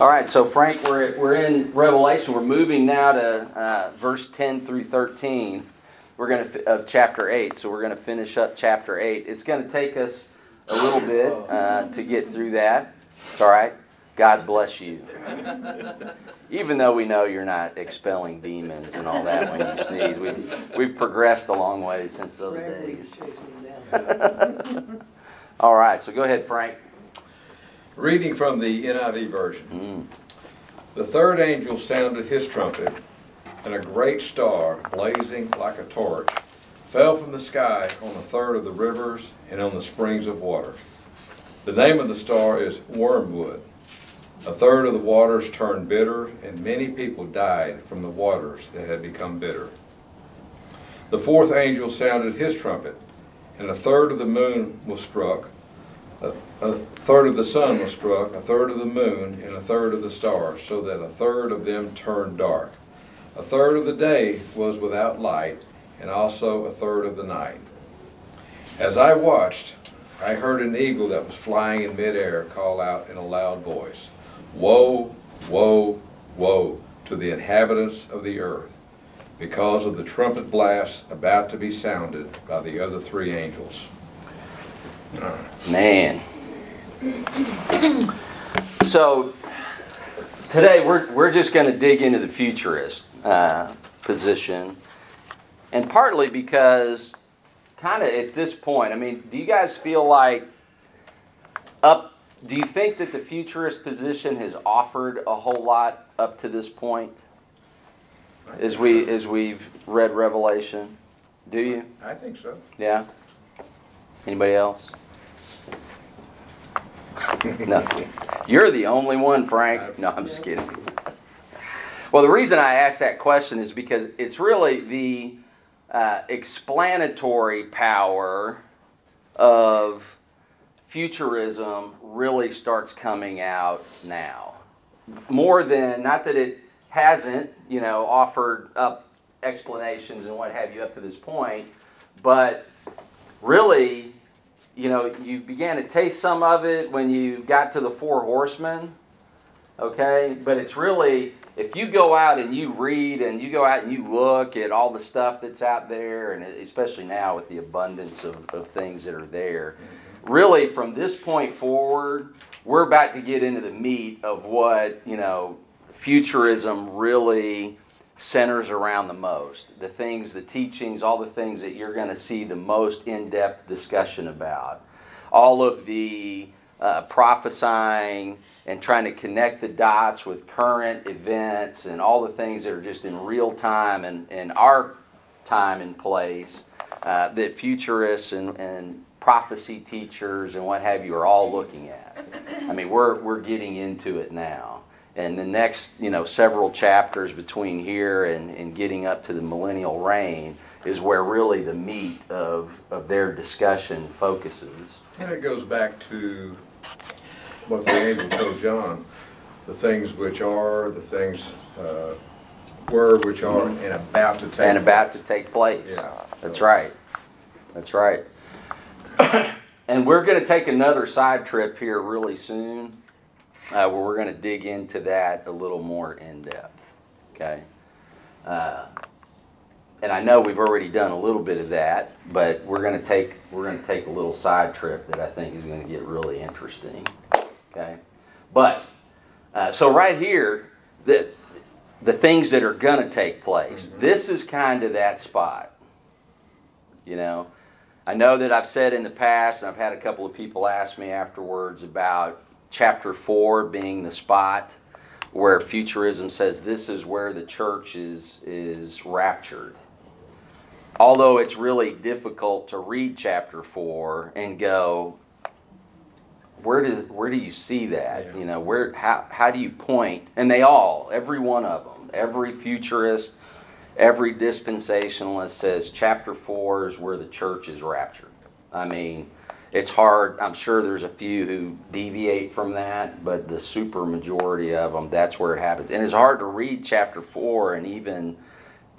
All right, so Frank, we're, we're in Revelation. We're moving now to uh, verse 10 through 13. We're going to of chapter 8. So we're going to finish up chapter 8. It's going to take us a little bit uh, to get through that. It's all right. God bless you. Even though we know you're not expelling demons and all that when you sneeze, we've, we've progressed a long way since those days. all right, so go ahead, Frank. Reading from the NIV version. Mm. The third angel sounded his trumpet, and a great star, blazing like a torch, fell from the sky on a third of the rivers and on the springs of water. The name of the star is Wormwood. A third of the waters turned bitter, and many people died from the waters that had become bitter. The fourth angel sounded his trumpet, and a third of the moon was struck a, a third of the sun was struck, a third of the moon, and a third of the stars, so that a third of them turned dark. A third of the day was without light, and also a third of the night. As I watched, I heard an eagle that was flying in midair call out in a loud voice Woe, woe, woe to the inhabitants of the earth, because of the trumpet blast about to be sounded by the other three angels. Man. So today we're, we're just going to dig into the futurist uh, position. And partly because, kind of at this point, I mean, do you guys feel like up, do you think that the futurist position has offered a whole lot up to this point? As we as we've read Revelation, do you? I think so. Yeah. Anybody else? No. You're the only one, Frank. No, I'm just kidding. Well, the reason I asked that question is because it's really the uh, explanatory power of futurism really starts coming out now. More than, not that it hasn't, you know, offered up explanations and what have you up to this point, but really you know, you began to taste some of it when you got to the four horsemen. Okay? But it's really, if you go out and you read and you go out and you look at all the stuff that's out there, and especially now with the abundance of, of things that are there, mm-hmm. really from this point forward, we're about to get into the meat of what, you know, futurism really centers around the most. The things, the teachings, all the things that you're going to see the most in depth discussion about. All of the uh, prophesying and trying to connect the dots with current events and all the things that are just in real time and in our time and place uh, that futurists and, and prophecy teachers and what have you are all looking at. I mean, we're, we're getting into it now and the next you know several chapters between here and, and getting up to the millennial reign is where really the meat of, of their discussion focuses. And it goes back to what the angel told john the things which are the things uh, were which are and about to take and about to take place. Yeah that's right. That's right. And we're going to take another side trip here really soon uh, where we're going to dig into that a little more in depth. Okay? Uh, and I know we've already done a little bit of that, but we're going to take we're going to take a little side trip that I think is going to get really interesting. Okay? But uh, so right here, the the things that are going to take place. Mm-hmm. This is kind of that spot. You know, I know that I've said in the past, and I've had a couple of people ask me afterwards about chapter 4 being the spot where futurism says this is where the church is, is raptured. Although it's really difficult to read chapter 4 and go, where does where do you see that? Yeah. You know, where how how do you point? And they all, every one of them, every futurist, every dispensationalist says chapter 4 is where the church is raptured. I mean, it's hard. I'm sure there's a few who deviate from that, but the super majority of them, that's where it happens. And it's hard to read chapter four and even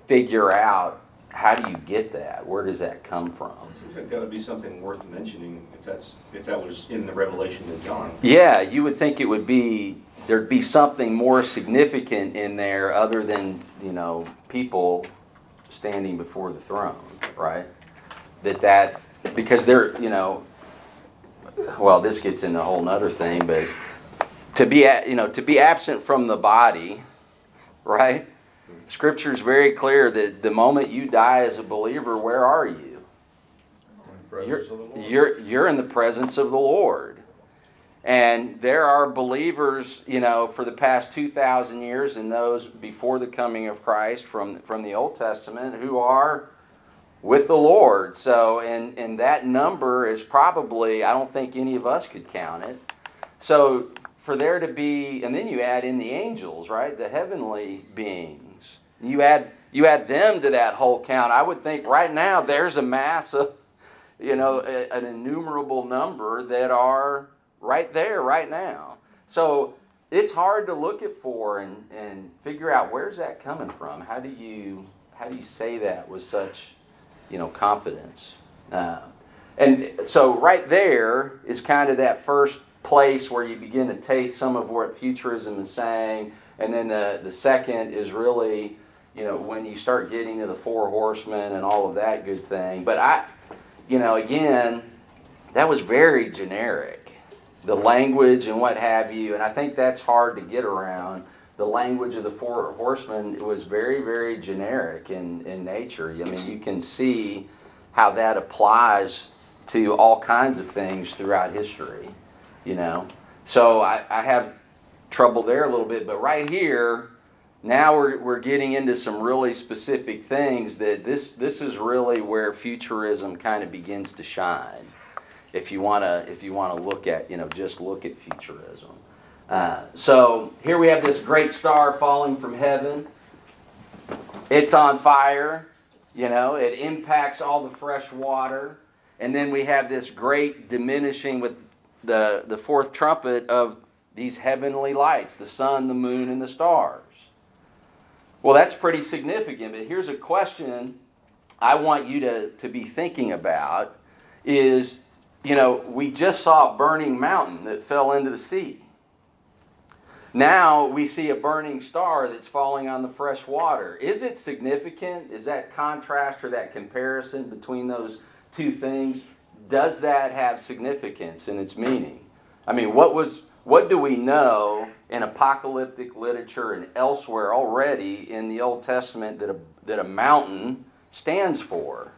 figure out how do you get that? Where does that come from? Seems like that would be something worth mentioning if that's, if that was in the revelation of John. Yeah, you would think it would be, there'd be something more significant in there other than, you know, people standing before the throne, right? That that, because they're, you know, well, this gets into a whole nother thing, but to be, a- you know, to be absent from the body, right? Scripture is very clear that the moment you die as a believer, where are you? You're, you're, you're in the presence of the Lord. And there are believers, you know, for the past 2,000 years and those before the coming of Christ from, from the Old Testament who are with the Lord. So, and, and that number is probably, I don't think any of us could count it. So, for there to be, and then you add in the angels, right? The heavenly beings. You add, you add them to that whole count. I would think right now there's a mass of, you know, a, an innumerable number that are right there right now. So it's hard to look at for and, and figure out where's that coming from. How do you how do you say that with such you know confidence? Uh, and so right there is kind of that first place where you begin to taste some of what futurism is saying, and then the the second is really you know when you start getting to the four horsemen and all of that good thing. But I you know again that was very generic the language and what have you and i think that's hard to get around the language of the four horsemen was very very generic in, in nature. I mean you can see how that applies to all kinds of things throughout history you know? So i, I have trouble there a little bit but right here now we're, we're getting into some really specific things that this this is really where futurism kind of begins to shine. If you want to if you want to look at you know just look at futurism uh, so here we have this great star falling from heaven. It's on fire you know it impacts all the fresh water. And then we have this great diminishing with the the fourth trumpet of these heavenly lights the sun the moon and the stars. Well that's pretty significant but here's a question i want you to, to be thinking about is you know, we just saw a burning mountain that fell into the sea. Now we see a burning star that's falling on the fresh water. Is it significant? Is that contrast or that comparison between those two things? Does that have significance in its meaning? I mean, what was what do we know in apocalyptic literature and elsewhere already in the Old Testament that a, that a mountain stands for?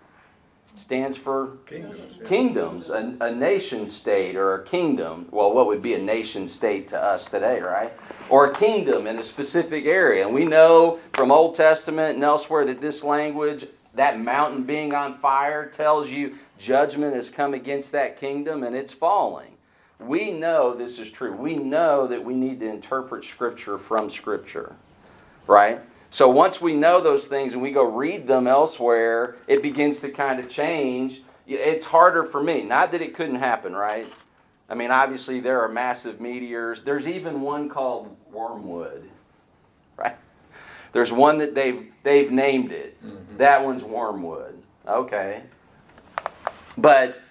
Stands for Kingdoms. kingdoms, a, a nation state or a kingdom. Well, what would be a nation state to us today, right? Or a kingdom in a specific area. And we know from Old Testament and elsewhere that this language, that mountain being on fire, tells you judgment has come against that kingdom and it's falling. We know this is true. We know that we need to interpret Scripture from Scripture, right? So once we know those things and we go read them elsewhere, it begins to kind of change. It's harder for me. Not that it couldn't happen, right? I mean, obviously there are massive meteors. There's even one called Wormwood, right? There's one that they've they've named it. Mm-hmm. That one's Wormwood. Okay. But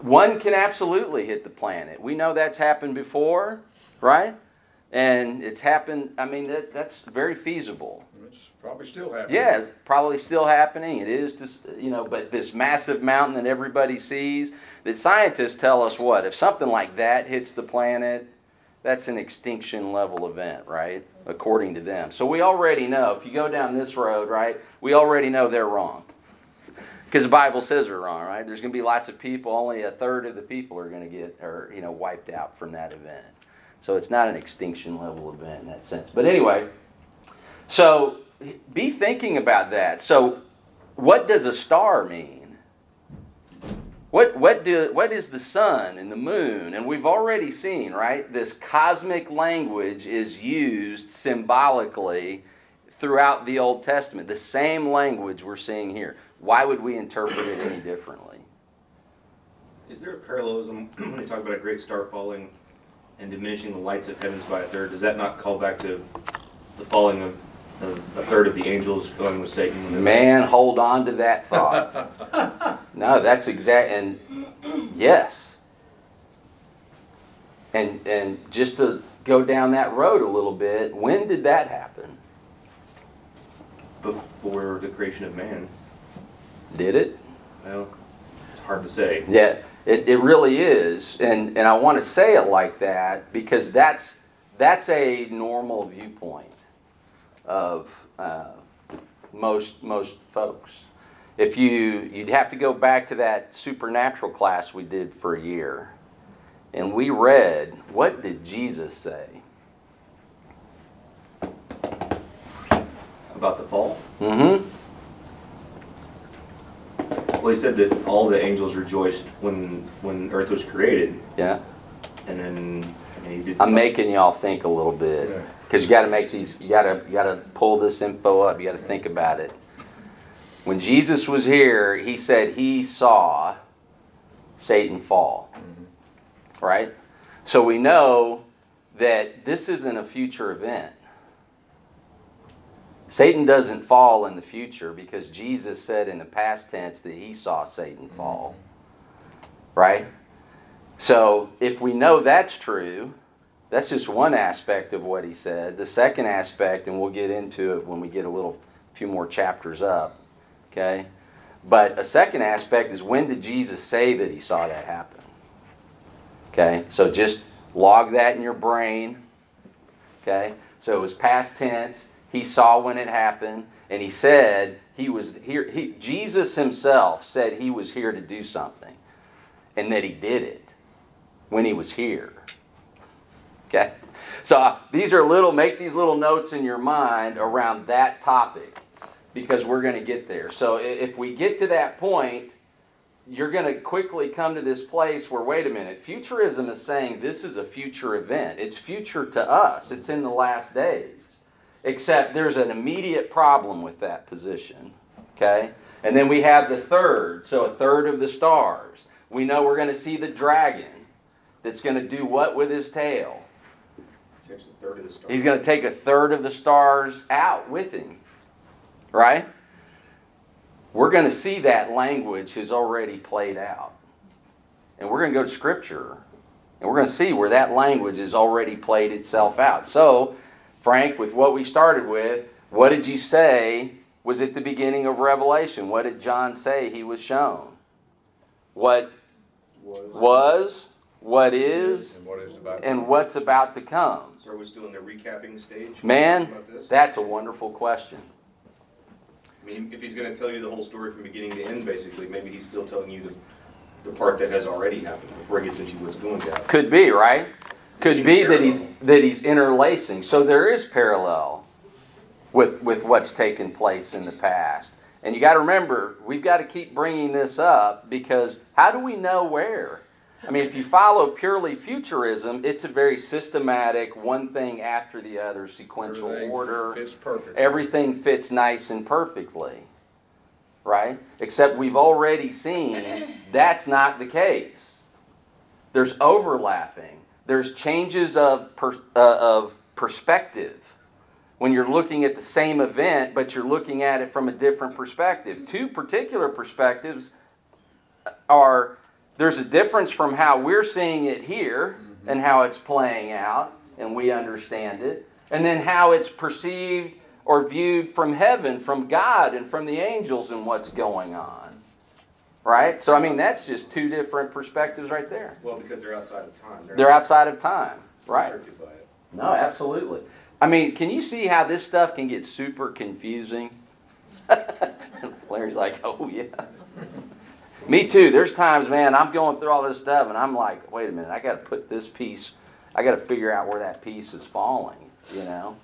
one can absolutely hit the planet. We know that's happened before, right? And it's happened, I mean, that, that's very feasible. It's probably still happening. Yeah, it's probably still happening. It is, just, you know, but this massive mountain that everybody sees, that scientists tell us what? If something like that hits the planet, that's an extinction level event, right? According to them. So we already know, if you go down this road, right, we already know they're wrong. Because the Bible says they're wrong, right? There's going to be lots of people, only a third of the people are going to get, or, you know, wiped out from that event. So it's not an extinction level event in that sense. But anyway, so be thinking about that. So, what does a star mean? What what do what is the sun and the moon? And we've already seen, right? This cosmic language is used symbolically throughout the Old Testament. The same language we're seeing here. Why would we interpret it any differently? Is there a parallelism when you talk about a great star falling and diminishing the lights of heavens by a third? Does that not call back to the falling of A a third of the angels going with Satan. when they- Man, hold on to that thought. no, that's exact, and yes. And and just to go down that road a little bit, when did that happen? Before the creation of man. Did it? Well, it's hard to say. Yeah, it, it really is, and and I want to say it like that because that's that's a normal viewpoint of uh, most most folks. If you you'd have to go back to that supernatural class we did for a year, and we read what did Jesus say? About the fall? Mm-hmm. Well, he said that all the angels rejoiced when, when earth was created, Yeah, and then, and he did. I'm making y'all think a little bit Yeah. because you got to make these. You got to you got to pull this info up. You got to think about it. When Jesus was here, he said he saw Satan fall. Mm-hmm. Right? So we know that this isn't a future event. Satan doesn't fall in the future because Jesus said in the past tense that he saw Satan mm-hmm. fall. Right? So if we know that's true, that's just one aspect of what he said. The second aspect, and we'll get into it when we get a little few more chapters up, okay? But a second aspect is when did Jesus say that he saw that happen? Okay? So just log that in your brain. Okay? So it was past tense. He saw when it happened, and he said he was here. He, Jesus himself said he was here to do something, and that he did it when he was here. Okay? So uh, these are little, make these little notes in your mind around that topic because we're going to get there. So if we get to that point, you're going to quickly come to this place where, wait a minute, futurism is saying this is a future event. It's future to us, it's in the last days. Except there's an immediate problem with that position. Okay? And then we have the third, so a third of the stars. We know we're going to see the dragon that's going to do what with his tail? Takes a third of the stars. He's going to take a third of the stars out with him. Right? We're going to see that language has already played out. And we're going to go to Scripture and we're going to see where that language has already played itself out. So, Frank, with what we started with, what did you say was at the beginning of Revelation? What did John say he was shown? What was, what is, And what is about. and what's about to come? So are we still in the recapping stage? Man, that's a wonderful question. I mean, if he's gonna tell you the whole story from beginning to end, basically, maybe he's still telling you the, the part that has already happened before he gets into what's going to happen. Could be, right? Could be that he's that he's interlacing. So there is parallel with with what's taken place in the past. And you got to remember, we've got to keep bringing this up because how do we know where? I mean, if you follow purely futurism, it's a very systematic, one thing after the other, sequential Everything order. Fits perfect. everything fits nice and perfectly, right? Except we've already seen that's not the case. There's overlapping. There's changes of per, uh, of perspective when you're looking at the same event, but you're looking at it from a different perspective. Two particular perspectives are there's a difference from how we're seeing it here and how it's playing out, and we understand it, and then how it's perceived or viewed from heaven, from God, and from the angels, and what's going on. Right? So, I mean, that's just two different perspectives right there. Well, because they're outside of time. They're outside of time. Right. No, absolutely. I mean, can you see how this stuff can get super confusing? Larry's like, oh, yeah. Me too. There's times, man, I'm going through all this stuff and I'm like, wait a minute, I got to put this piece, I got to figure out where that piece is falling, you know?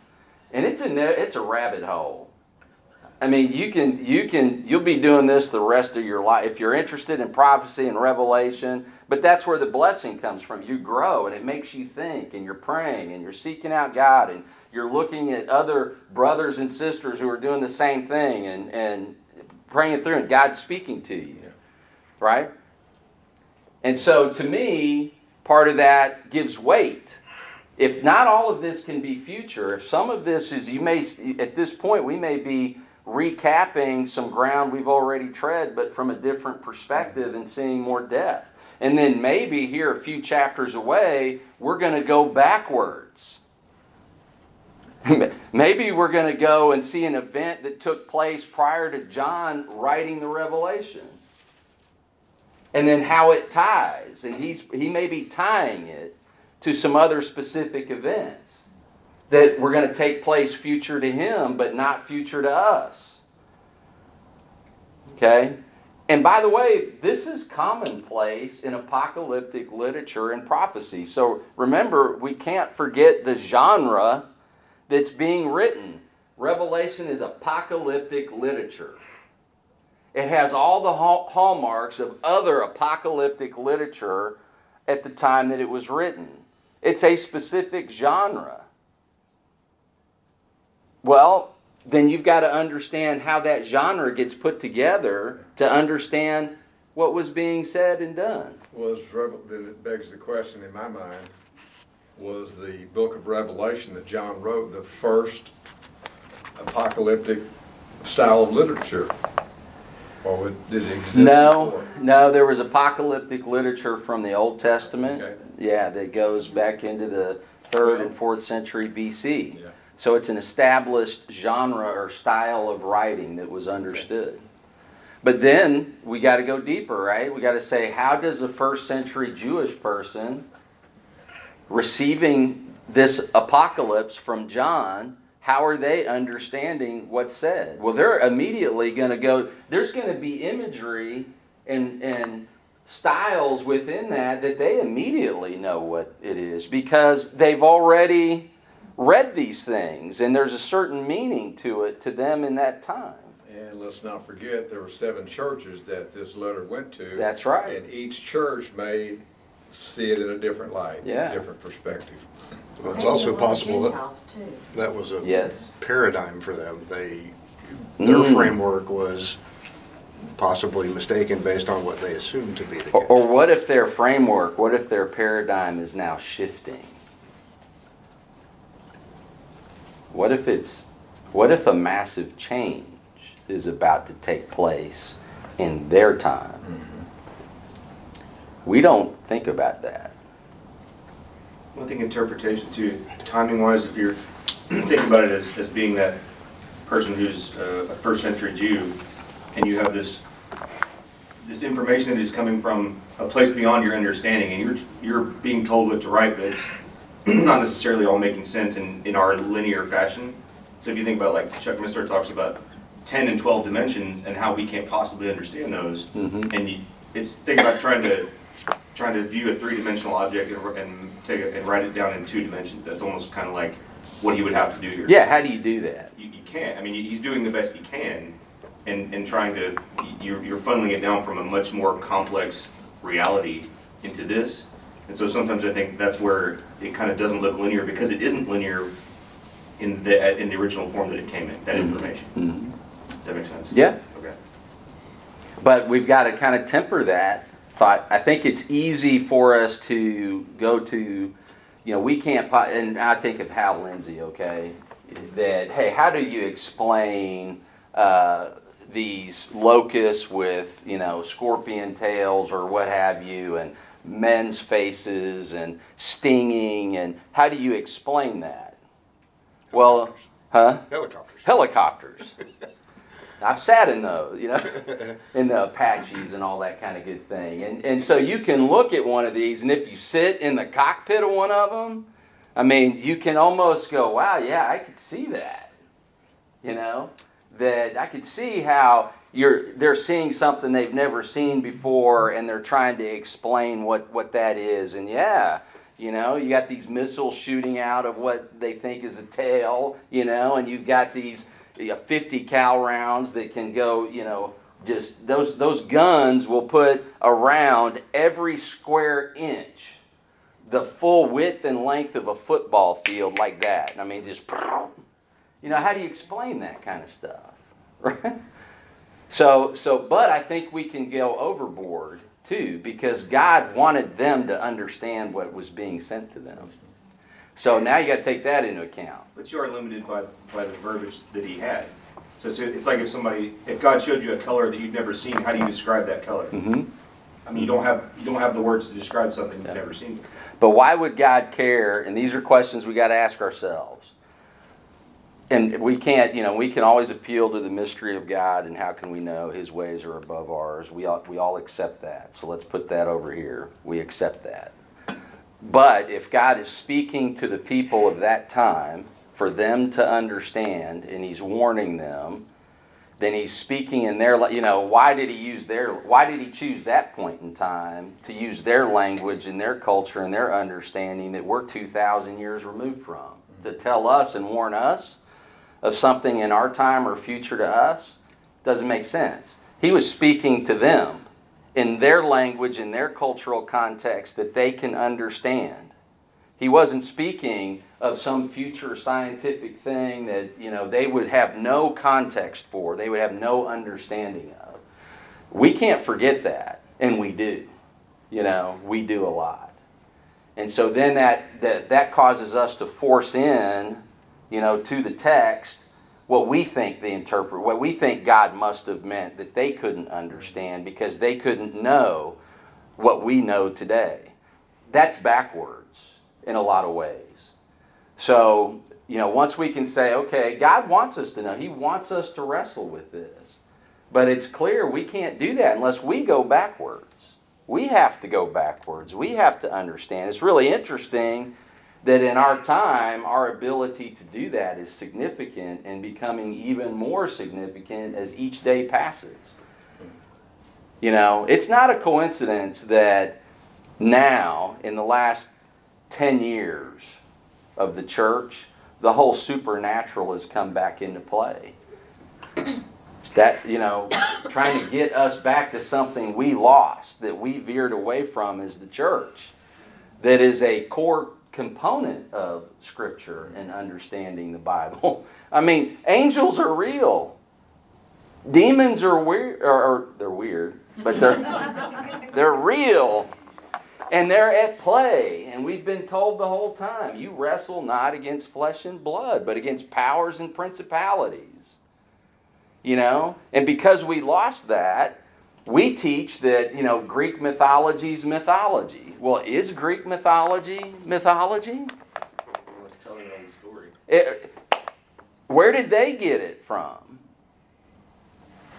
And it's a, it's a rabbit hole. I mean, you can, you can, you'll be doing this the rest of your life if you're interested in prophecy and revelation. But that's where the blessing comes from. You grow and it makes you think, and you're praying and you're seeking out God, and you're looking at other brothers and sisters who are doing the same thing and, and praying through, and God's speaking to you. Right? And so to me, part of that gives weight if not all of this can be future, if some of this is, you may, at this point, we may be recapping some ground we've already tread, but from a different perspective and seeing more depth. And then maybe here a few chapters away, we're going to go backwards. maybe we're going to go and see an event that took place prior to John writing the Revelation. And then how it ties. And he's, he may be tying it to some other specific events that were going to take place future to him, but not future to us. Okay? And by the way, this is commonplace in apocalyptic literature and prophecy. So remember, we can't forget the genre that's being written. Revelation is apocalyptic literature. It has all the hallmarks of other apocalyptic literature at the time that it was written. It's a specific genre. Well, then you've got to understand how that genre gets put together to understand what was being said and done. Was then it begs the question in my mind: Was the book of Revelation that John wrote the first apocalyptic style of literature, or did it exist? No, before? no. There was apocalyptic literature from the Old Testament. Okay. Yeah, that goes back into the third and fourth century BC. Yeah. So it's an established genre or style of writing that was understood. But then we got to go deeper, right? We got to say, how does a first century Jewish person receiving this apocalypse from John, how are they understanding what's said? Well, they're immediately going to go, there's going to be imagery and, and styles within that that they immediately know what it is because they've already read these things and there's a certain meaning to it to them in that time. And let's not forget, there were seven churches that this letter went to. That's right. And each church may see it in a different light, Yeah. a different perspective. Well, it's Maybe also one of the possible that that was a Yes. paradigm for them. They, their Mm. framework was possibly mistaken based on what they assumed to be the Or, case. or what if their framework, what if their paradigm is now shifting? What if it's, what if a massive change is about to take place in their time? We don't think about that. I think interpretation too, timing wise, if you're thinking about it as, as being that person who's uh, a first century Jew, and you have this, this information that is coming from a place beyond your understanding, and you're, you're being told what to write, but it's not necessarily all making sense in, in our linear fashion. So if you think about like Chuck Missler talks about 10 and 12 dimensions and how we can't possibly understand those, Mhm. and you, it's think about trying to trying to view a three-dimensional object and, and take it and write it down in two dimensions. That's almost kind of like what he would have to do here. Yeah, how do you do that? You, you can't. I mean, he's doing the best he can, and, and trying to you're, you're funneling it down from a much more complex reality into this. And so sometimes I think that's where it kind of doesn't look linear because it isn't linear in the in the original form that it came in. That Mhm. information. Mhm. Does that make sense? Yeah. Okay. But we've got to kind of temper that thought. I think it's easy for us to go to, you know, we can't, and I think of Hal Lindsey, okay, that, hey, how do you explain uh, these locusts with, you know, scorpion tails or what have you, and men's faces and stinging, and how do you explain that? Well, huh? Helicopters. Helicopters. I've sat in those, you know, in the Apaches and all that kind of good thing. And, and so you can look at one of these, and if you sit in the cockpit of one of them, I mean, you can almost go, wow, yeah, I could see that. You know, that I could see how you're they're seeing something they've never seen before, and they're trying to explain what what that is. And yeah, you know, you got these missiles shooting out of what they think is a tail, you know, and you've got these uh, 50 cal rounds that can go, you know, just those those guns will put around every square inch the full width and length of a football field like that. I mean, just you know, how do you explain that kind of stuff, right? So, so, but I think we can go overboard too because God wanted them to understand what was being sent to them. So now you got to take that into account. But you are limited by, by the verbiage that he had. So it's, it's like if somebody, if God showed you a color that you'd never seen, how do you describe that color? hmm I mean, you don't have, you don't have the words to describe something you've Yeah. never seen. But why would God care? And these are questions we got to ask ourselves. And we can't, you know, we can always appeal to the mystery of God and how can we know His ways are above ours. We all, we all accept that. So let's put that over here. We accept that. But if God is speaking to the people of that time for them to understand and He's warning them, then He's speaking in their, you know, why did He use their, why did He choose that point in time to use their language and their culture and their understanding that we're 2,000 years removed from? To tell us and warn us of something in our time or future to us doesn't make sense. He was speaking to them in their language, in their cultural context that they can understand. He wasn't speaking of some future scientific thing that, you know, they would have no context for, they would have no understanding of. We can't forget that, and we do. You know, we do a lot. And so then that, that, that causes us to force in, you know, to the text what we think the interpret, what we think God must have meant that they couldn't understand because they couldn't know what we know today. That's backwards in a lot of ways. So, you know, once we can say, okay, God wants us to know, He wants us to wrestle with this. But it's clear we can't do that unless we go backwards. We have to go backwards. We have to understand. It's really interesting that in our time, our ability to do that is significant and becoming even more significant as each day passes. You know, it's not a coincidence that now, in the last 10 years of the church, the whole supernatural has come back into play. That, you know, trying to get us back to something we lost, that we veered away from as the church, that is a core component of Scripture and understanding the Bible. I mean, angels are real. Demons are weird, or, they're weird, but they're they're real, and they're at play. And we've been told the whole time: you wrestle not against flesh and blood, but against powers and principalities. You know, and because we lost that, we teach that you know Greek mythology is mythology. Well, is Greek mythology mythology? Let's tell your own story. It, where did they get it from?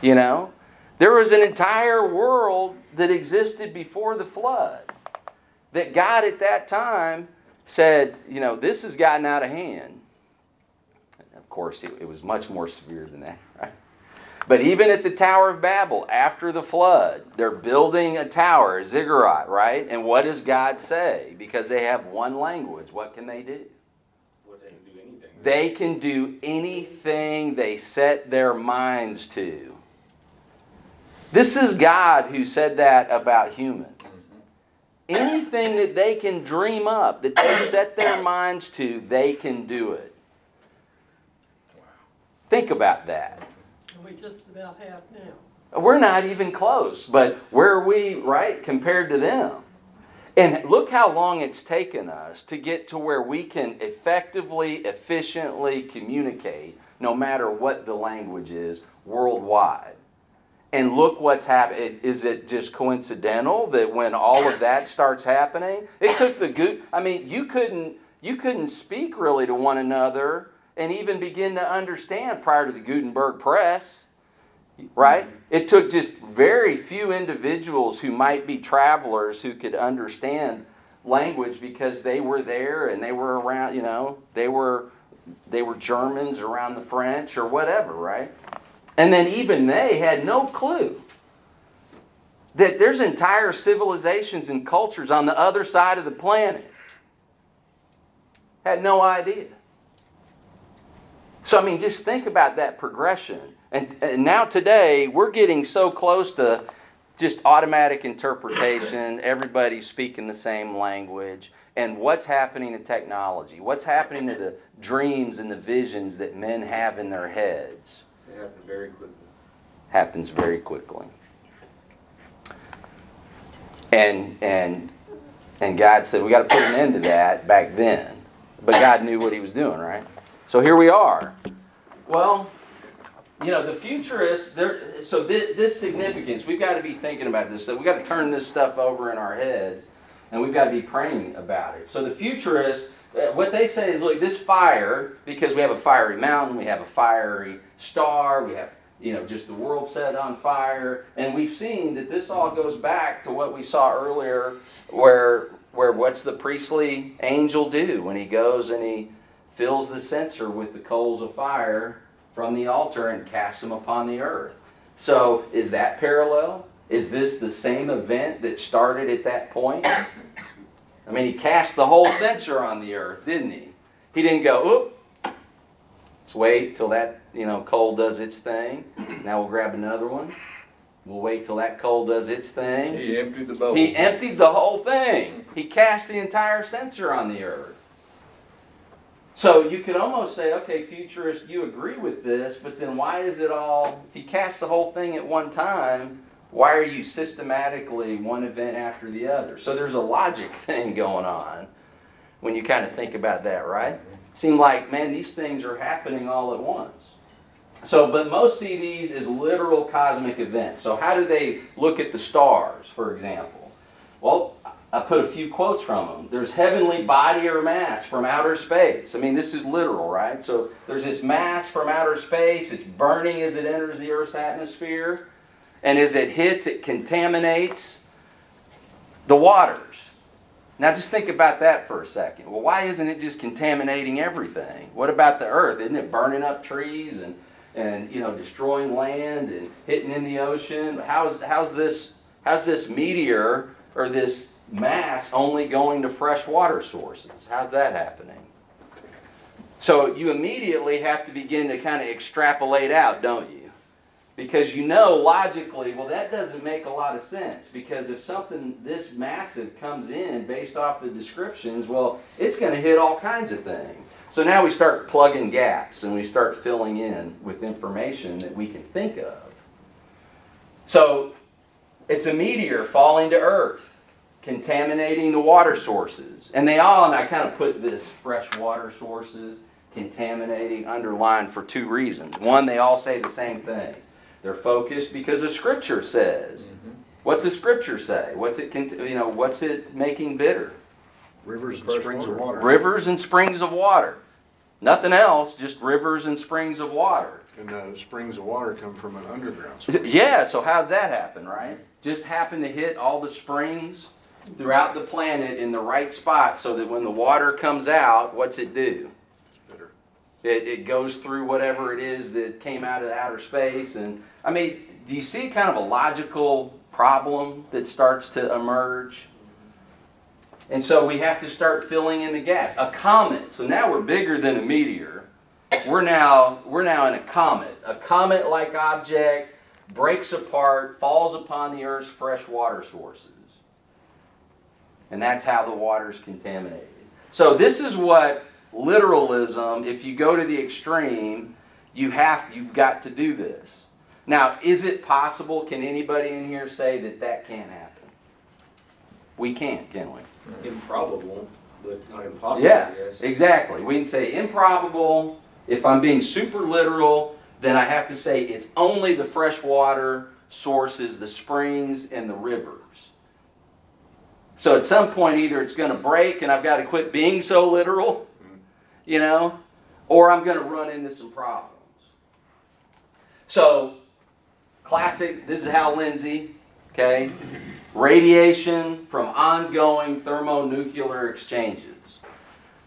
You know, there was an entire world that existed before the flood that God at that time said, you know, this has gotten out of hand. Of course, it, it was much more severe than that? But even at the Tower of Babel, after the flood, they're building a tower, a ziggurat, right? And what does God say? Because they have one language, what can they do? They can do anything. They can do anything they set their minds to. This is God who said that about humans. Mm-hmm. Anything that they can dream up, that they set their minds to, they can do it. Think about that. We just about have now. We're not even close, but where are we, right, compared to them? And look how long it's taken us to get to where we can effectively, efficiently communicate, no matter what the language is, worldwide. And look what's happened. Is it just coincidental that when all of that starts happening, it took the good? I mean, you couldn't you couldn't speak really to one another and even begin to understand prior to the Gutenberg press right? Mm-hmm. It took just very few individuals who might be travelers who could understand language because they were there and they were around, you know, they were they were Germans around the French or whatever, right? And then even they had no clue that there's entire civilizations and cultures on the other side of the planet. Had no idea. So, I mean, just think about that progression. And, and now, today, we're getting so close to just automatic interpretation, everybody speaking the same language, and what's happening to technology? What's happening to the dreams and the visions that men have in their heads? It happened very quickly. Happens very quickly. And, and, and God said, we got to put an end to that back then. but God knew what he was doing, right? So here we are. Well, you know, the futurists, so this, this significance, we've got to be thinking about this. So we've got to turn this stuff over in our heads, and we've got to be praying about it. So the futurists, uh, what they say is, look, this fire, because we have a fiery mountain, we have a fiery star, we have, you know, just the world set on fire, and we've seen that this all goes back to what we saw earlier, where, where what's the priestly angel do when he goes and he fills the censer with the coals of fire from the altar and casts them upon the earth. So, is that parallel? Is this the same event that started at that point? I mean, he cast the whole censer on the earth, didn't he? He didn't go, oop, let's wait till that, you know, coal does its thing. Now we'll grab another one. We'll wait till that coal does its thing. He emptied the bowl. He emptied the whole thing. He cast the entire censer on the earth. So you could almost say, okay, futurist, you agree with this, but then why is it all, if you cast the whole thing at one time, why are you systematically one event after the other? So there's a logic thing going on when you kind of think about that, right? Seem like, man, these things are happening all at once. So, but most see these as literal cosmic events. So, how do they look at the stars, for example? Well, I put a few quotes from them. There's heavenly body or mass from outer space. I mean, this is literal, right? So, there's this mass from outer space. It's burning as it enters the Earth's atmosphere. And as it hits, it contaminates the waters. Now, just think about that for a second. Well, why isn't it just contaminating everything? What about the earth? Isn't it burning up trees and, and you know destroying land and hitting in the ocean? How's how's this how's this meteor or this mass only going to fresh water sources? How's that happening? So you immediately have to begin to kind of extrapolate out, don't you? Because you know logically, well, that doesn't make a lot of sense. Because if something this massive comes in based off the descriptions, well, it's going to hit all kinds of things. So now we start plugging gaps and we start filling in with information that we can think of. So it's a meteor falling to Earth, contaminating the water sources. And they all, and I kind of put this fresh water sources, contaminating, underlined for two reasons. One, they all say the same thing. They're focused because the Scripture says. Mm-hmm. What's the Scripture say? What's it, you know, what's it making bitter? Rivers and Fresh springs of water. water. Rivers and springs of water. Nothing else, just rivers and springs of water. And the springs of water come from an underground source. Yeah, so how'd that happen, right? Just happened to hit all the springs throughout the planet in the right spot so that when the water comes out, what's it do? It, it goes through whatever it is that came out of outer space. And I mean, do you see kind of a logical problem that starts to emerge? And so we have to start filling in the gaps. A comet. So now we're bigger than a meteor. We're now we're now in a comet. A comet-like object breaks apart, falls upon the Earth's fresh water sources. And that's how the water's contaminated. So this is what literalism, if you go to the extreme, you have you've got to do this. Now, is it possible? Can anybody in here say that that can't happen? We can't, can we? Improbable, but not impossible, Yeah, exactly. We can say improbable. If I'm being super literal, then I have to say it's only the freshwater sources, the springs and the rivers. So at some point, either it's going to break and I've got to quit being so literal, mm-hmm. you know, or I'm going to run into some problems. So, classic, this is Hal Lindsey, okay? Radiation from ongoing thermonuclear exchanges.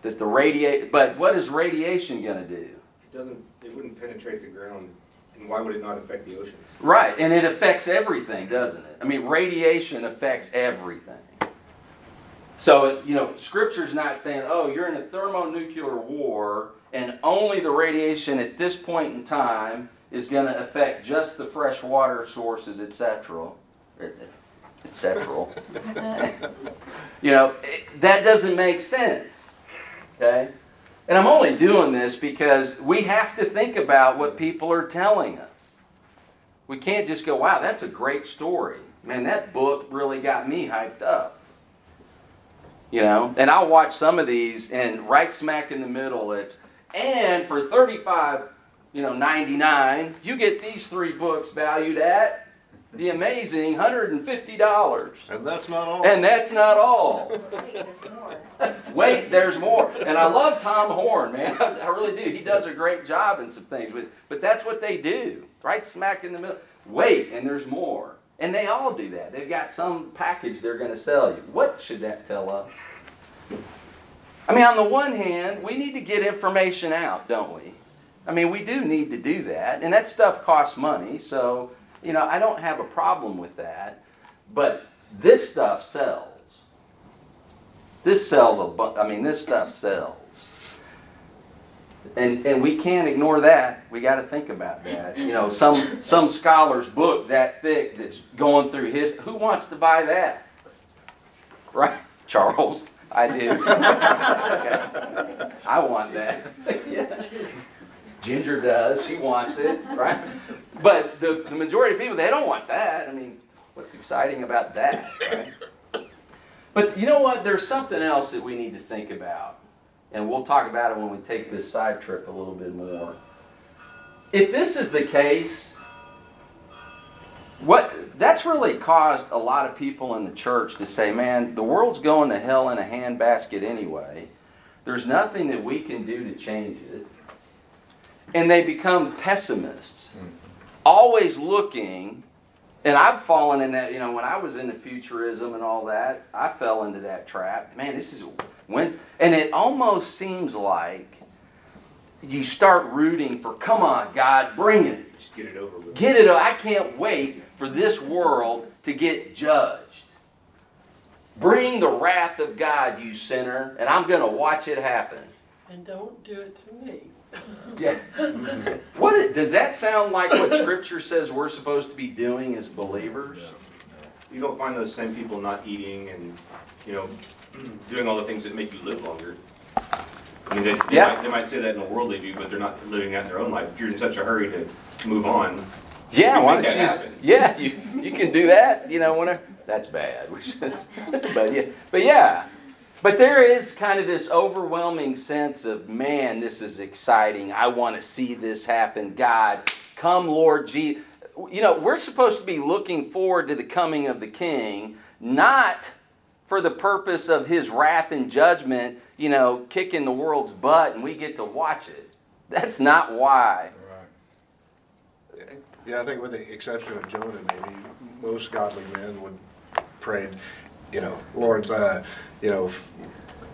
That the radiate, but what is radiation going to do? It doesn't, it wouldn't penetrate the ground, and why would it not affect the ocean? Right, and it affects everything, doesn't it? I mean, radiation affects everything. So, you know, scripture's not saying, oh, you're in a thermonuclear war and only the radiation at this point in time is going to affect just the fresh water sources, etc. Etc. you know, it, that doesn't make sense. Okay? And I'm only doing this because we have to think about what people are telling us. We can't just go, wow, that's a great story. Man, that book really got me hyped up. You know, and I'll watch some of these, and right smack in the middle, it's and for thirty-five, you know, ninety-nine, you get these three books valued at the amazing hundred and fifty dollars. And that's not all. And that's not all. Wait, there's more. Wait, there's more. And I love Tom Horn, man. I, I really do. He does a great job in some things, but but that's what they do. Right smack in the middle. Wait, and there's more. And they all do that. They've got some package they're going to sell you. What should that tell us? I mean, on the one hand, we need to get information out, don't we? I mean, we do need to do that, and that stuff costs money, so, you know, I don't have a problem with that. But this stuff sells. This sells a bu- I mean, this stuff sells. And, and we can't ignore that. We got to think about that. You know, some some scholar's book that thick that's going through his. Who wants to buy that? Right, Charles. I do. Okay. I want that. yeah. Ginger does. She wants it, right? But the, the majority of people, they don't want that. I mean, what's exciting about that, right? But you know what? There's something else that we need to think about. And we'll talk about it when we take this side trip a little bit more. If this is the case, what that's really caused a lot of people in the church to say, man, the world's going to hell in a handbasket anyway. There's nothing that we can do to change it. And they become pessimists, mm-hmm. always looking. And I've fallen in that, you know, when I was into futurism and all that, I fell into that trap. Man, this is when, and it almost seems like you start rooting for, come on, God, bring it. Just get it over with. Get it. I can't wait for this world to get judged. Bring the wrath of God, you sinner, and I'm going to watch it happen. And don't do it to me. Yeah. What does that sound like what Scripture says we're supposed to be doing as believers? You don't find those same people not eating and, you know, doing all the things that make you live longer. I mean, they, they, Yeah. might, they might say that in a worldly view, but they're not living that in their own life. If you're in such a hurry to move on, Yeah, why don't you? that just- happen. Yeah, you you can do that. You know, whenever that's bad. We should- but yeah, but yeah, but there is kind of this overwhelming sense of man, this is exciting. I want to see this happen. God, come, Lord Jesus. You know, we're supposed to be looking forward to the coming of the King, not for the purpose of His wrath and judgment. You know, kicking the world's butt, and we get to watch it. That's not why. Right. Yeah, I think with the exception of Jonah, maybe most godly men would pray, you know, Lord, uh, you know,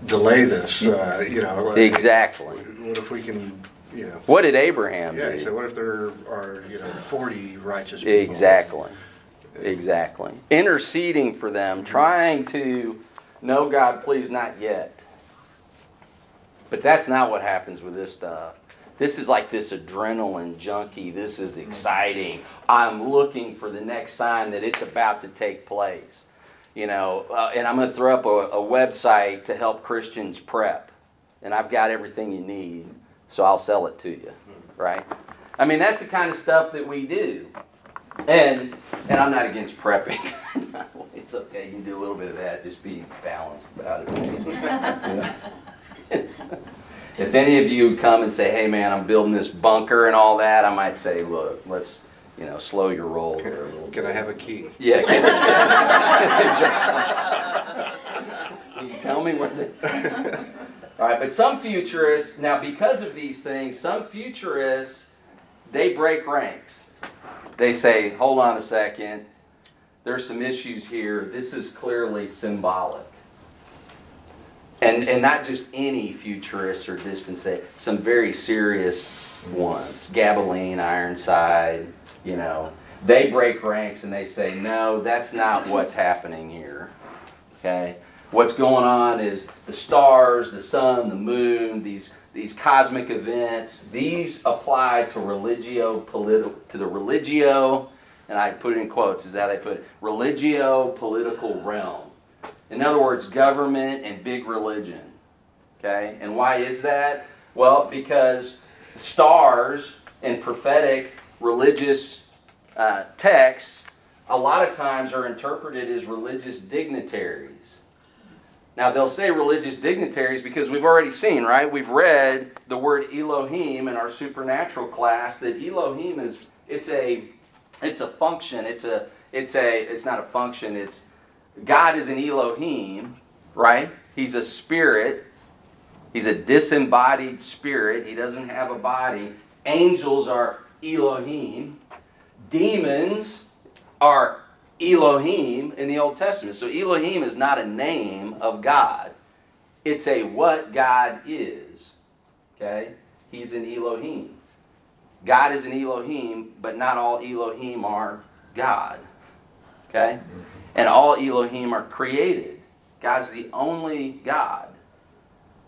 delay this, uh, you know. Exactly. What if we can, you know, What did Abraham yeah, do? he said, what if there are, you know, 40 righteous people? Exactly. Exactly. Interceding for them, trying to, no, God, please, not yet. But that's not what happens with this stuff. This is like this adrenaline junkie. This is exciting. I'm looking for the next sign that it's about to take place. You know, uh, and I'm going to throw up a, a website to help Christians prep. And I've got everything you need, so I'll sell it to you. Right? I mean, that's the kind of stuff that we do. And and I'm not against prepping. it's okay. You can do a little bit of that. Just be balanced about it. if any of you come and say, "Hey, man, I'm building this bunker and all that," I might say, "Look, let's you know slow your roll there a little." Can I have a key? Yeah. Can you tell me where the. All right, but some futurists, now because of these things, some futurists, they break ranks. They say, hold on a second, there's some issues here. This is clearly symbolic. And, and not just any futurists or dispensation, some very serious ones. Gaebelein, Ironside, you know. They break ranks and they say, no, that's not what's happening here. Okay? What's going on is the stars, the sun, the moon, these, these cosmic events, these apply to religio political, to the religio, and I put it in quotes, is that I put it, religio political realm. In other words, government and big religion. Okay? And why is that? Well, because stars and prophetic religious uh, texts a lot of times are interpreted as religious dignitaries. Now they'll say religious dignitaries because we've already seen, right? We've read the word Elohim in our supernatural class that Elohim is it's a it's a function. It's a it's a it's not a function. It's God is an Elohim, right? He's a spirit. He's a disembodied spirit. He doesn't have a body. Angels are Elohim. Demons are Elohim in the Old Testament. So Elohim is not a name of God. It's a what God is. Okay? He's an Elohim. God is an Elohim, but not all Elohim are God. Okay? And all Elohim are created. God's the only God.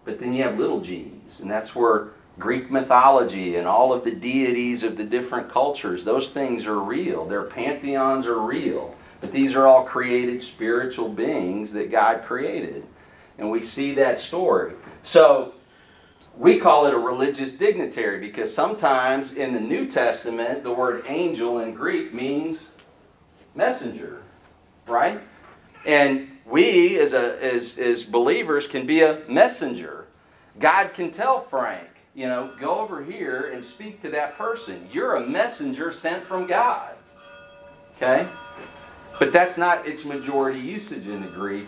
But then you have little g's, and that's where Greek mythology and all of the deities of the different cultures, those things are real. Their pantheons are real. But these are all created spiritual beings that God created. And we see that story. So we call it a religious dignitary because sometimes in the New Testament, the word angel in Greek means messenger, right? And we as, a, as, as believers can be a messenger. God can tell Frank, you know, go over here and speak to that person. You're a messenger sent from God. Okay? But that's not its majority usage in the Greek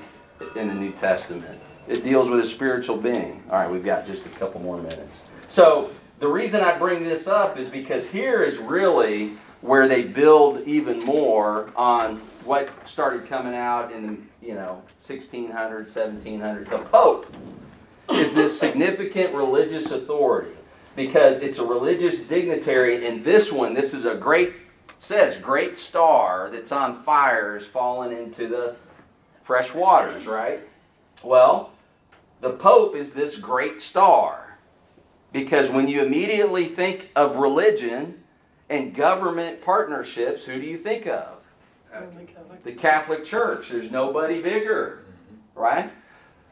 in the New Testament. It deals with a spiritual being. All right, we've got just a couple more minutes. So, the reason I bring this up is because here is really where they build even more on what started coming out in you know, 1600, 1700. The Pope is this significant religious authority because it's a religious dignitary. And this one, this is a great, says, great star that's on fire is fallen into the fresh waters, right? Well, the Pope is this great star because when you immediately think of religion and government partnerships, who do you think of? Catholic. The Catholic Church. There's nobody bigger, mm-hmm. right?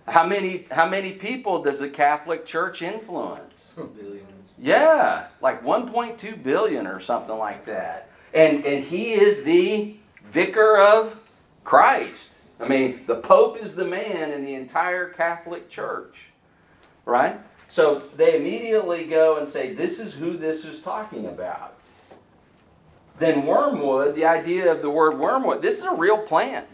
How many how many people does the Catholic Church influence? Billions. Yeah, like 1.2 billion or something like that. And and he is the vicar of Christ. I mean, the Pope is the man in the entire Catholic Church. Right? So they immediately go and say, this is who this is talking about. Then wormwood, the idea of the word wormwood, this is a real plant.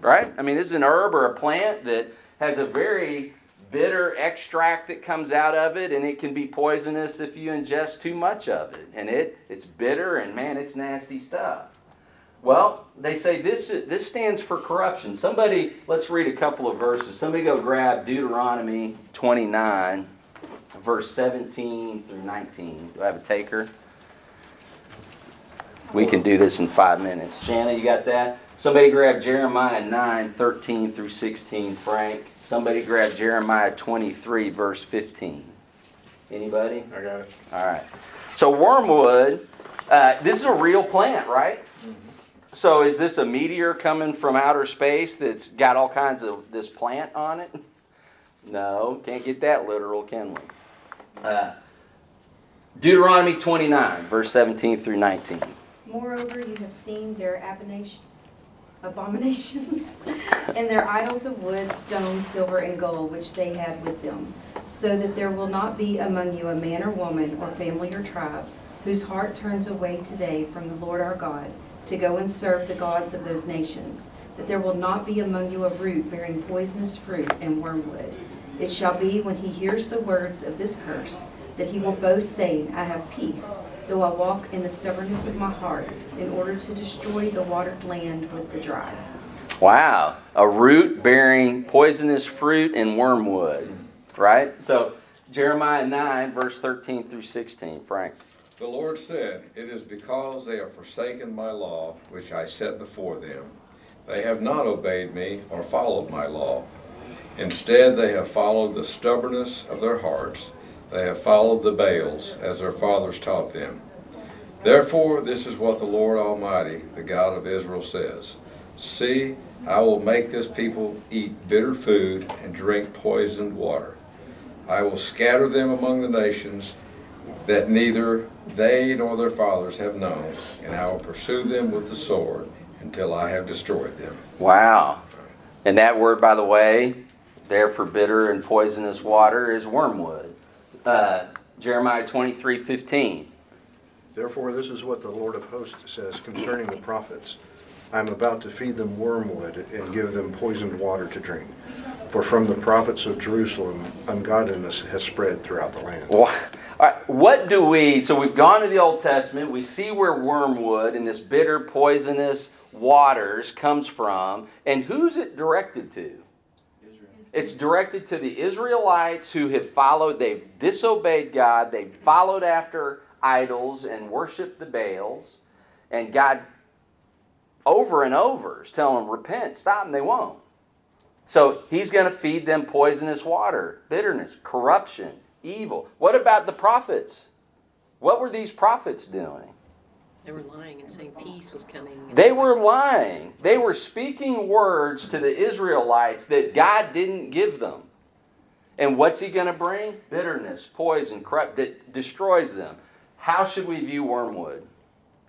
Right? I mean, this is an herb or a plant that has a very bitter extract that comes out of it, and it can be poisonous if you ingest too much of it. And it, it's bitter, and man, it's nasty stuff. Well, they say this, this stands for corruption. Somebody, let's read a couple of verses. Somebody go grab Deuteronomy 29, verse 17 through 19. Do I have a taker? We can do this in five minutes. Shanna, you got that? Somebody grab Jeremiah 9, 13 through 16, Frank. Somebody grab Jeremiah 23, verse 15. Anybody? I got it. All right. So wormwood, uh, this is a real plant, right? So is this a meteor coming from outer space that's got all kinds of this plant on it? No, can't get that literal, can we? Uh, Deuteronomy 29, verse 17 through 19. Moreover, you have seen their abomination, abominations, and their idols of wood, stone, silver, and gold, which they had with them, so that there will not be among you a man or woman, or family or tribe, whose heart turns away today from the Lord our God, to go and serve the gods of those nations, that there will not be among you a root bearing poisonous fruit and wormwood. It shall be when he hears the words of this curse, that he will boast, saying, I have peace, though I walk in the stubbornness of my heart, in order to destroy the watered land with the dry. Wow. A root bearing poisonous fruit and wormwood, right? So Jeremiah 9, verse 13 through 16. Frank. The Lord said, It is because they have forsaken my law, which I set before them. They have not obeyed me or followed my law. Instead, they have followed the stubbornness of their hearts. They have followed the Baals, as their fathers taught them. Therefore, this is what the Lord Almighty, the God of Israel, says See, I will make this people eat bitter food and drink poisoned water. I will scatter them among the nations that neither they nor their fathers have known, and I will pursue them with the sword until I have destroyed them. Wow. And that word, by the way, there for bitter and poisonous water is wormwood. Uh, Jeremiah 23 15. Therefore, this is what the Lord of hosts says concerning the prophets. I am about to feed them wormwood and give them poisoned water to drink. For from the prophets of Jerusalem, ungodliness has spread throughout the land. Wha- All right, what do we, so we've gone to the Old Testament, we see where wormwood and this bitter, poisonous waters comes from, and who's it directed to? It's directed to the Israelites who have followed, they've disobeyed God, they've followed after idols and worshiped the Baals, and God over and over is telling them, repent, stop, and they won't. So he's going to feed them poisonous water, bitterness, corruption, evil. What about the prophets? What were these prophets doing? They were lying and saying peace was coming. They were lying. They were speaking words to the Israelites that God didn't give them. And what's he going to bring? Bitterness, poison, corrupt that destroys them. How should we view wormwood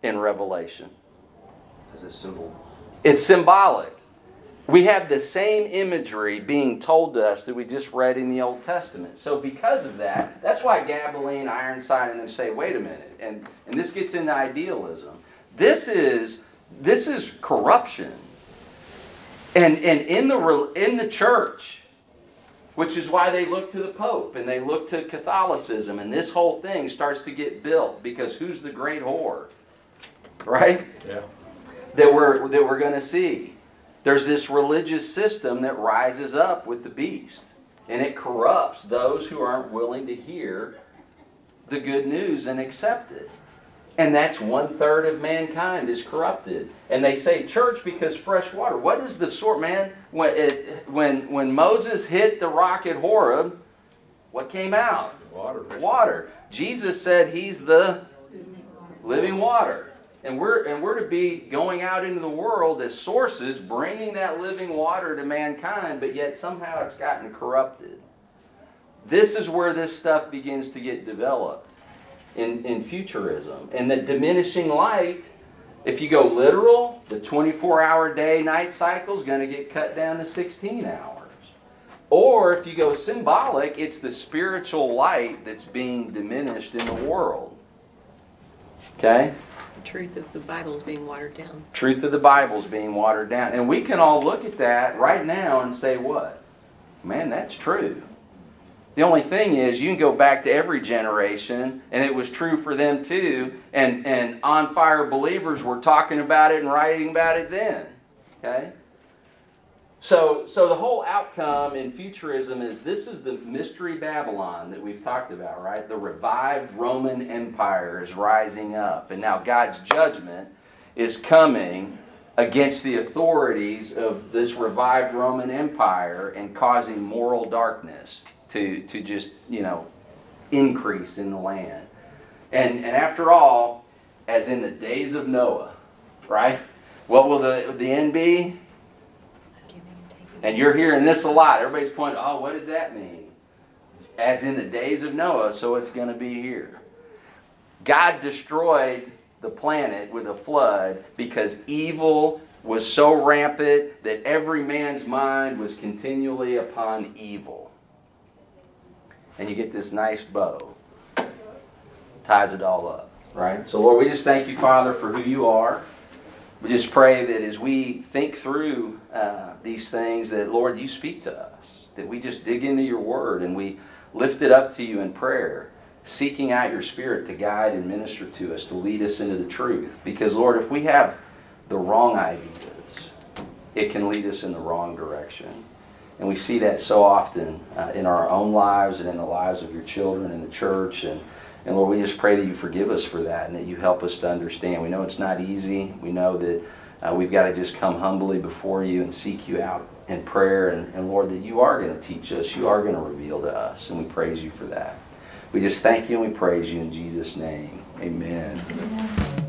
in Revelation? As a symbol. It's symbolic. We have the same imagery being told to us that we just read in the Old Testament. So, because of that, that's why Gaebelein, Ironside, and them say, wait a minute. And, and this gets into idealism. This is, this is corruption. And, and in, the, in the church, which is why they look to the Pope and they look to Catholicism, and this whole thing starts to get built because who's the great whore? Right? Yeah. that we're that we're going to see. There's this religious system that rises up with the beast, and it corrupts those who aren't willing to hear the good news and accept it. And that's one third of mankind is corrupted. And they say church because fresh water. What is the sort, man? When it, when when Moses hit the rock at Horeb, what came out? Water. Water. Jesus said he's the living water. And we're, and we're to be going out into the world as sources, bringing that living water to mankind, but yet somehow it's gotten corrupted. This is where this stuff begins to get developed in, in futurism. And the diminishing light, if you go literal, the 24 hour day night cycle is going to get cut down to 16 hours. Or if you go symbolic, it's the spiritual light that's being diminished in the world. Okay? Truth of the Bible is being watered down. Truth of the Bible is being watered down. And we can all look at that right now and say, what? Man, that's true. The only thing is, you can go back to every generation, and it was true for them too. And, and on fire believers were talking about it and writing about it then. Okay? So, so the whole outcome in futurism is this is the mystery Babylon that we've talked about, right? The revived Roman Empire is rising up, and now God's judgment is coming against the authorities of this revived Roman Empire and causing moral darkness to, to just, you know, increase in the land. And, and after all, as in the days of Noah, right? What will the, the end be? And you're hearing this a lot. Everybody's pointing, oh, what did that mean? As in the days of Noah, so it's going to be here. God destroyed the planet with a flood because evil was so rampant that every man's mind was continually upon evil. And you get this nice bow, ties it all up, right? So, Lord, we just thank you, Father, for who you are. We just pray that as we think through uh, these things, that Lord, you speak to us, that we just dig into your word and we lift it up to you in prayer, seeking out your spirit to guide and minister to us, to lead us into the truth. Because, Lord, if we have the wrong ideas, it can lead us in the wrong direction. And we see that so often uh, in our own lives and in the lives of your children in the church. And, and Lord, we just pray that you forgive us for that and that you help us to understand. We know it's not easy. We know that uh, we've got to just come humbly before you and seek you out in prayer. And, and Lord, that you are going to teach us, you are going to reveal to us. And we praise you for that. We just thank you and we praise you in Jesus' name. Amen. Amen.